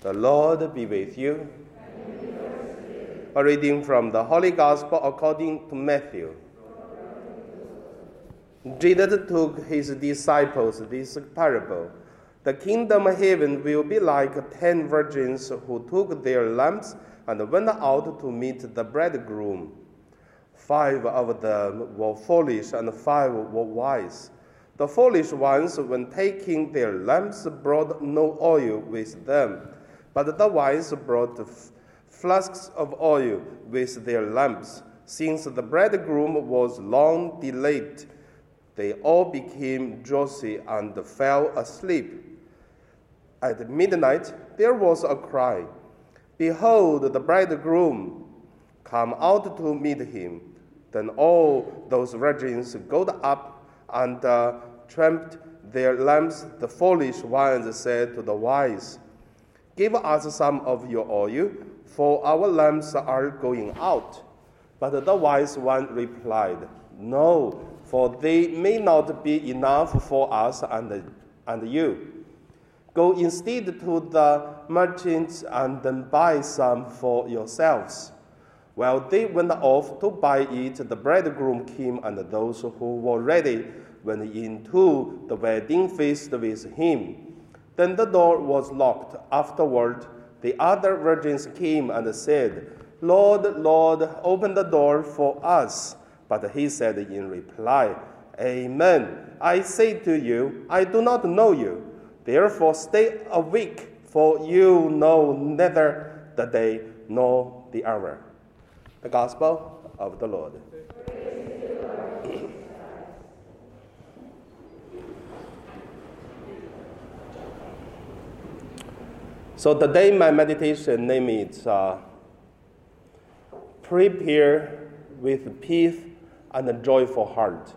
The Lord be with you. A reading from the Holy Gospel according to Matthew. Jesus took his disciples this parable. The kingdom of heaven will be like ten virgins who took their lamps and went out to meet the bridegroom. Five of them were foolish and five were wise. The foolish ones, when taking their lamps, brought no oil with them, but the wise brought flasks of oil with their lamps. Since the bridegroom was long delayed, they all became drowsy and fell asleep. At midnight, there was a cry Behold, the bridegroom! Come out to meet him. Then all those virgins got up and uh, trimmed their lamps. The foolish ones said to the wise, Give us some of your oil, for our lamps are going out. But the wise one replied, No, for they may not be enough for us and, and you. Go instead to the merchants and then buy some for yourselves. While they went off to buy it, the bridegroom came, and those who were ready went into the wedding feast with him. Then the door was locked. Afterward, the other virgins came and said, Lord, Lord, open the door for us. But he said in reply, Amen. I say to you, I do not know you. Therefore, stay awake, for you know neither the day nor the hour. The Gospel of the Lord. So today my meditation name is uh, Prepare with Peace and a Joyful Heart.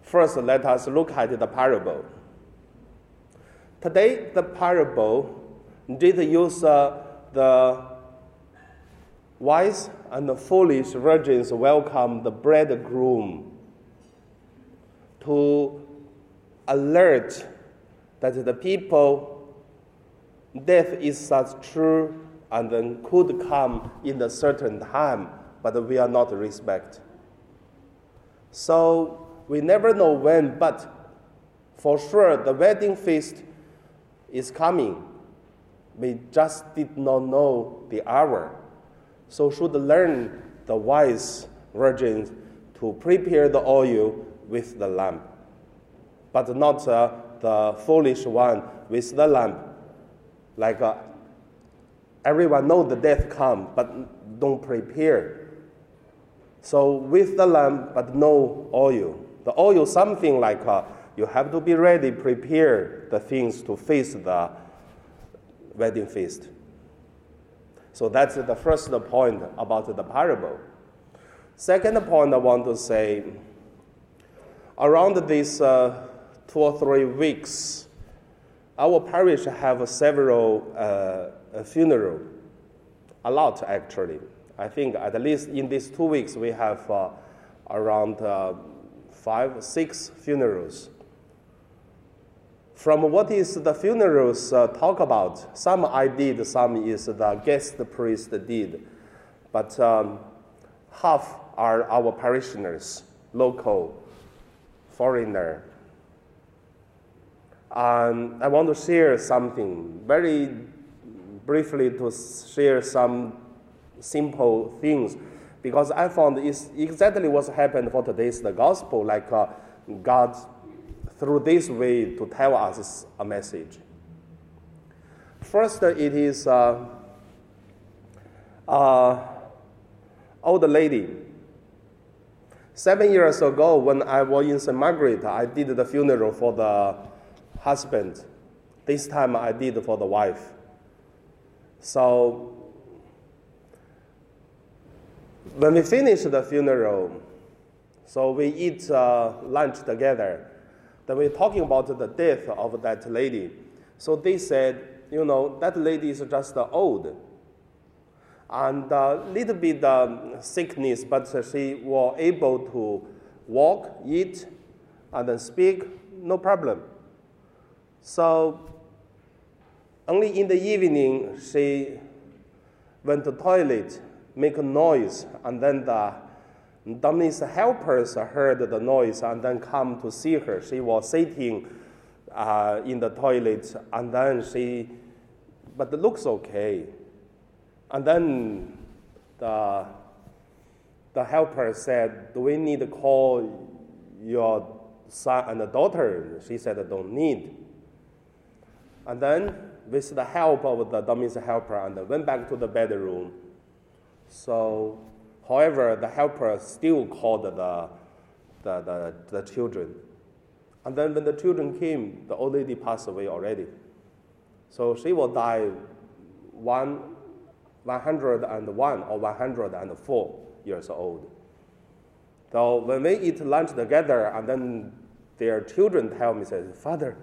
First, let us look at the parable. Today, the parable did use uh, the wise and the foolish virgins welcome the bridegroom to alert that the people death is such true and then could come in a certain time, but we are not respect. So we never know when, but for sure the wedding feast is coming. We just did not know the hour so should learn the wise virgins to prepare the oil with the lamp, but not uh, the foolish one with the lamp. Like uh, everyone know the death come, but don't prepare. So with the lamp, but no oil. The oil something like uh, you have to be ready, prepare the things to face the wedding feast. So that's the first point about the parable. Second point I want to say around these uh, two or three weeks, our parish have several uh, funeral, a lot actually. I think at least in these two weeks we have uh, around uh, five, six funerals from what is the funerals uh, talk about, some I did, some is the guest priest did, but um, half are our parishioners, local, foreigner. Um, I want to share something very briefly to share some simple things because I found it's exactly what happened for today's the gospel, like uh, God through this way to tell us a message. First, it is uh, uh, old lady. Seven years ago, when I was in St. Margaret, I did the funeral for the husband. This time, I did for the wife. So, when we finished the funeral, so we eat uh, lunch together. Then we're talking about the death of that lady. So they said, you know, that lady is just old and a little bit um, sickness, but she was able to walk, eat, and then speak, no problem. So Only in the evening she went to toilet, make a noise, and then the Dominic's helpers heard the noise and then come to see her. She was sitting uh, in the toilet, and then she, but it looks okay. And then the the helper said, "Do we need to call your son and daughter?" She said, I "Don't need." And then, with the help of the Dominic's helper, and went back to the bedroom. So However, the helper still called the, the, the, the children. And then when the children came, the old lady passed away already. So she will die one, 101 or 104 years old. So when we eat lunch together, and then their children tell me, says, Father,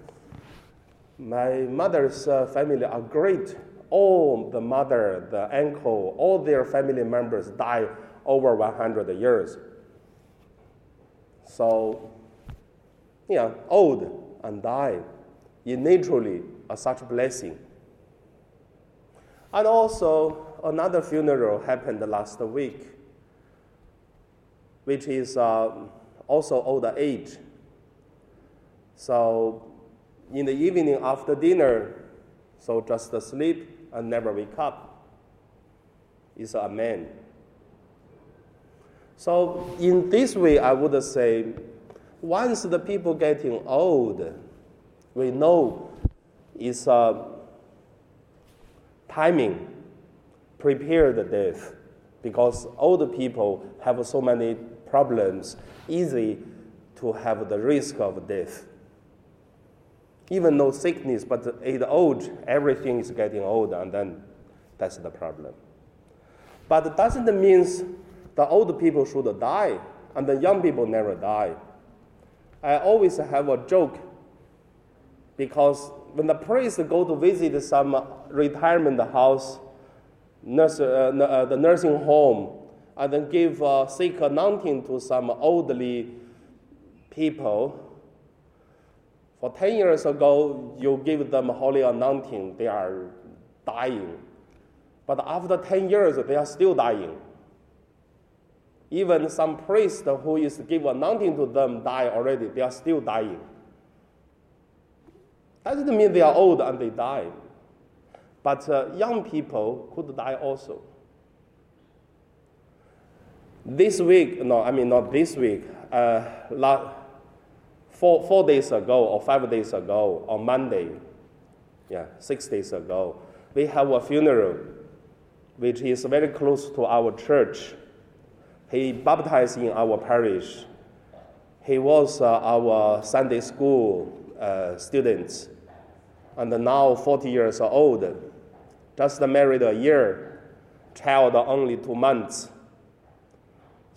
my mother's uh, family are great. All the mother, the uncle, all their family members die over 100 years. So, yeah, old and die is naturally a such blessing. And also, another funeral happened last week, which is uh, also old age. So, in the evening after dinner, so just sleep and never wake up, is a man. So in this way, I would say, once the people getting old, we know it's a timing, prepare the death, because old people have so many problems, easy to have the risk of death. Even no sickness, but at old, everything is getting old, and then that's the problem. But it doesn't mean the old people should die, and the young people never die. I always have a joke because when the priest go to visit some retirement house, nurse, uh, uh, the nursing home, and then give uh, sick anointing to some elderly people. For 10 years ago, you give them holy anointing, they are dying. But after 10 years, they are still dying. Even some priest who is give anointing to them die already. They are still dying. That doesn't mean they are old and they die. But uh, young people could die also. This week, no, I mean not this week, uh, last, four, four days ago or five days ago, on Monday, yeah, six days ago, we have a funeral which is very close to our church. He baptized in our parish. He was uh, our Sunday school uh, student, and now 40 years old, just married a year, child only two months.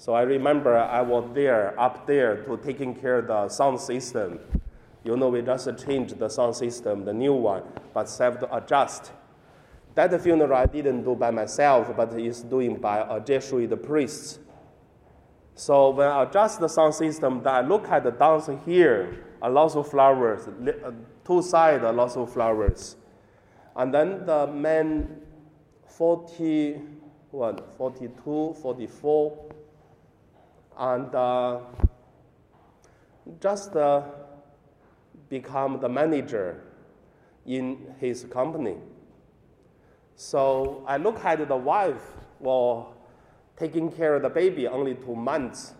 So I remember I was there, up there, to taking care of the sound system. You know, we just changed the sound system, the new one, but have to adjust. That funeral I didn't do by myself, but is doing by a Jesuit priest. So when I adjust the sound system, then I look at the dance here, a lot of flowers, uh, two sides, a lot of flowers. And then the man 40, what, 42, 44, and uh, just uh, become the manager in his company. So I look at the wife, well, taking care of the baby only two months,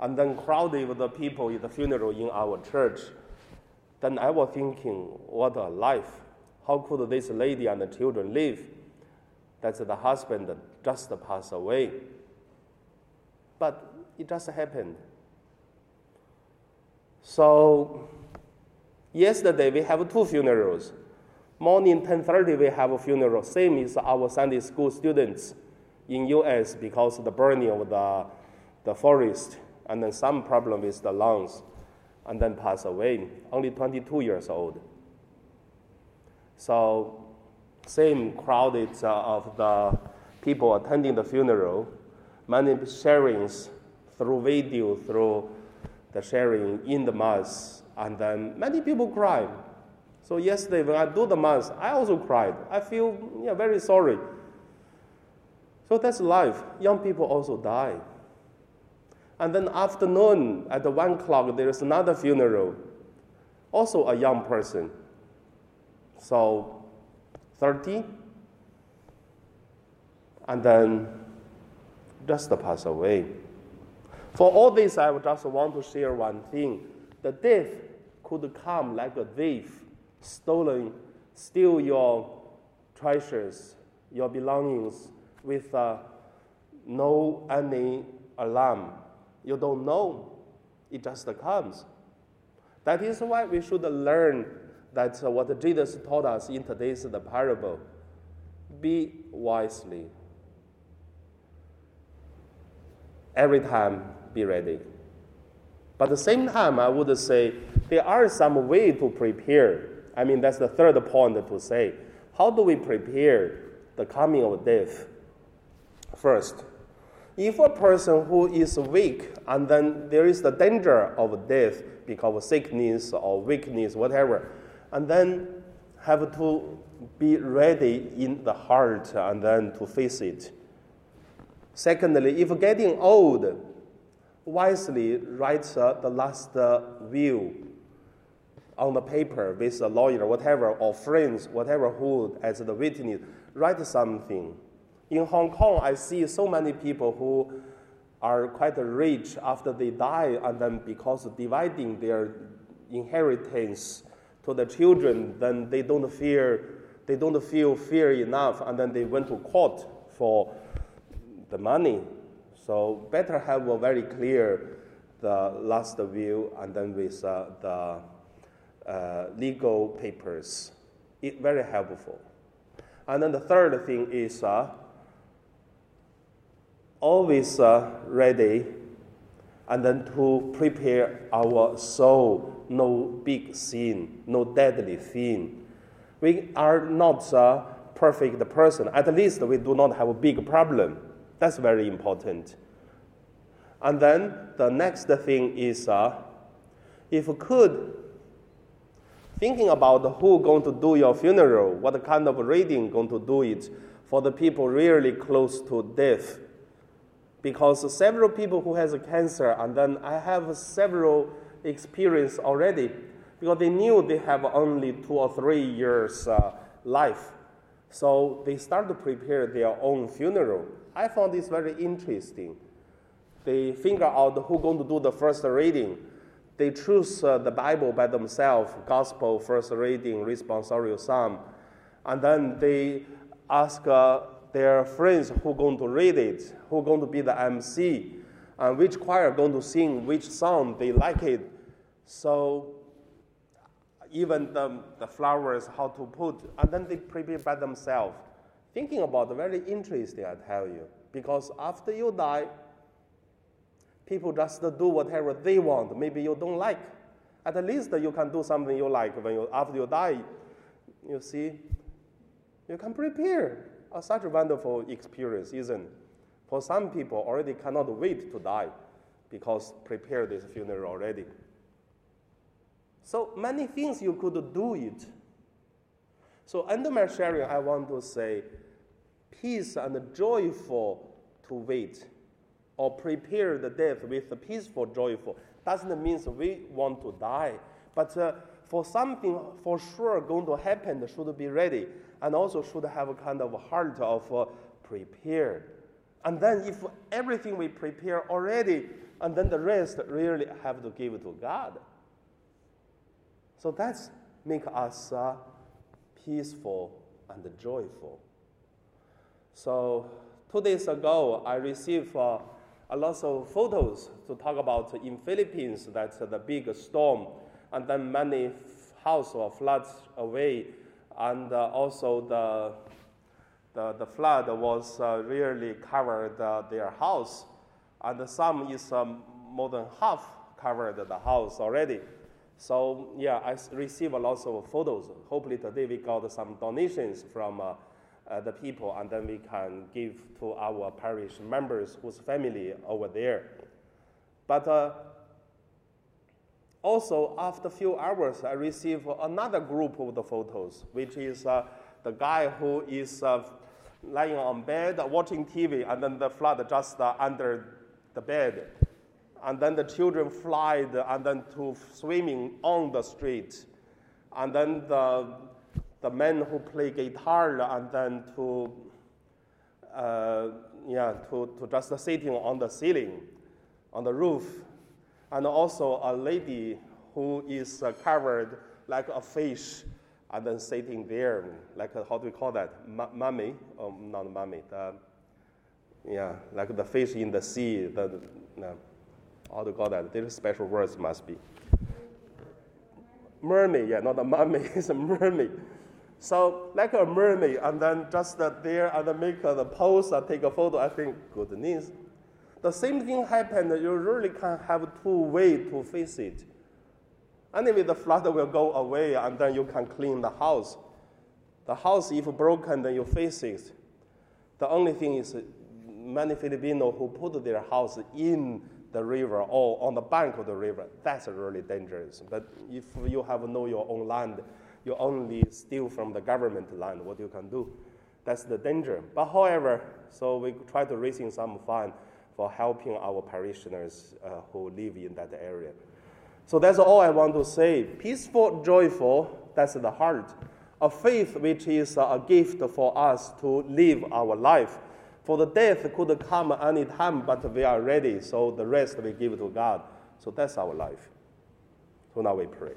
and then crowded with the people in the funeral in our church. Then I was thinking, what a life. How could this lady and the children live? That's the husband just passed away. But it just happened. So yesterday we have two funerals. Morning 10:30 we have a funeral, same is our Sunday school students in US because of the burning of the, the forest and then some problem with the lungs and then pass away, only 22 years old. So same crowded uh, of the people attending the funeral, many sharings through video, through the sharing in the mass, and then many people cry. So yesterday when I do the mass, I also cried. I feel yeah, very sorry. So that's life. Young people also die. And then afternoon at one o'clock, there is another funeral, also a young person. So 30, and then just pass away. For all this, I would just want to share one thing. The death could come like a thief, stolen, steal your treasures, your belongings with uh, no any alarm. You don't know. It just comes. That is why we should learn that uh, what Jesus taught us in today's the parable. Be wisely. Every time, be ready. But at the same time, I would say there are some way to prepare. I mean, that's the third point to say. How do we prepare the coming of death? First, if a person who is weak and then there is the danger of death because of sickness or weakness, whatever, and then have to be ready in the heart and then to face it. Secondly, if getting old, wisely write uh, the last uh, will on the paper with a lawyer, whatever, or friends, whatever, who as the witness, write something in Hong Kong, I see so many people who are quite rich after they die, and then because dividing their inheritance to the children, then they don't fear, they don't feel fear enough, and then they went to court for the money. So better have a very clear the last view and then with uh, the uh, legal papers. It very helpful. And then the third thing is. Uh, always uh, ready and then to prepare our soul no big sin no deadly sin we are not a perfect person at least we do not have a big problem that's very important and then the next thing is uh, if could thinking about who going to do your funeral what kind of reading going to do it for the people really close to death because several people who has cancer, and then I have several experience already, because they knew they have only two or three years uh, life. So they start to prepare their own funeral. I found this very interesting. They figure out who going to do the first reading. They choose uh, the Bible by themselves, gospel first reading, responsorial psalm, and then they ask uh, their friends who going to read it, who going to be the MC, and which choir going to sing which song they like it. So even the, the flowers, how to put, and then they prepare by themselves. Thinking about very interesting, I tell you, because after you die, people just do whatever they want. Maybe you don't like. At least you can do something you like when you after you die. You see, you can prepare a such a wonderful experience, isn't it? For some people already cannot wait to die because prepare this funeral already. So many things you could do it. So under my sharing, I want to say peace and joyful to wait or prepare the death with peaceful, joyful. Doesn't mean we want to die, but uh, for something for sure going to happen should be ready and also should have a kind of heart of uh. And then if everything we prepare already, and then the rest really have to give to God. So that's make us uh, peaceful and joyful. So two days ago, I received uh, a lot of photos to talk about in Philippines that the big storm and then many houses were flooded away and uh, also the, the, the, flood was uh, really covered uh, their house, and some is um, more than half covered the house already. So yeah, I received a lot of photos. Hopefully today we got some donations from uh, the people, and then we can give to our parish members whose family over there. But uh, Also, after a few hours, I receive another group of the photos, which is uh, the guy who is uh, lying on bed watching TV, and then the flood just uh, under the bed. And then the children flied and then to swimming on the street. And then the, the men who play guitar and then to, uh, yeah, to, to just sitting on the ceiling, on the roof. And also a lady who is uh, covered like a fish and then sitting there, like a, how do we call that? M- mummy? Oh, not mummy. The, yeah, like the fish in the sea. The, no, how do call that? There's special words must be. Mermaid, yeah, not a mummy, it's a mermaid. So like a mermaid, and then just uh, there and make uh, the pose and take a photo. I think good news. The same thing happened. You really can have two way to face it. Anyway, the flood will go away, and then you can clean the house. The house, if broken, then you face it. The only thing is, many Filipinos who put their house in the river or on the bank of the river, that's really dangerous. But if you have no your own land, you only steal from the government land, what you can do. That's the danger. But however, so we try to raising some fund for helping our parishioners uh, who live in that area. So that's all I want to say. Peaceful, joyful, that's the heart. A faith which is a gift for us to live our life. For the death could come any time, but we are ready, so the rest we give to God. So that's our life. So now we pray.